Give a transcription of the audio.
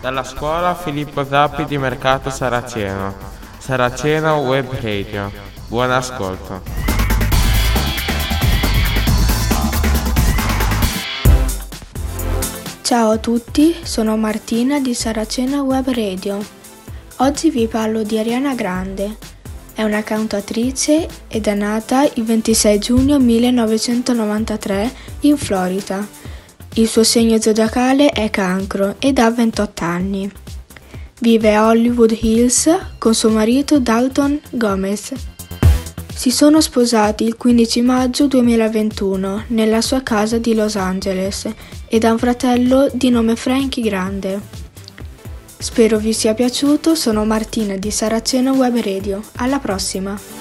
Dalla scuola Filippo Zappi di Mercato Saraceno. Saraceno Web Radio. Buon ascolto. Ciao a tutti, sono Martina di Saracena Web Radio. Oggi vi parlo di Ariana Grande. È una cantatrice ed è nata il 26 giugno 1993 in Florida. Il suo segno zodiacale è cancro ed ha 28 anni. Vive a Hollywood Hills con suo marito Dalton Gomez. Si sono sposati il 15 maggio 2021 nella sua casa di Los Angeles ed ha un fratello di nome Frankie Grande. Spero vi sia piaciuto, sono Martina di Saraceno Web Radio. Alla prossima!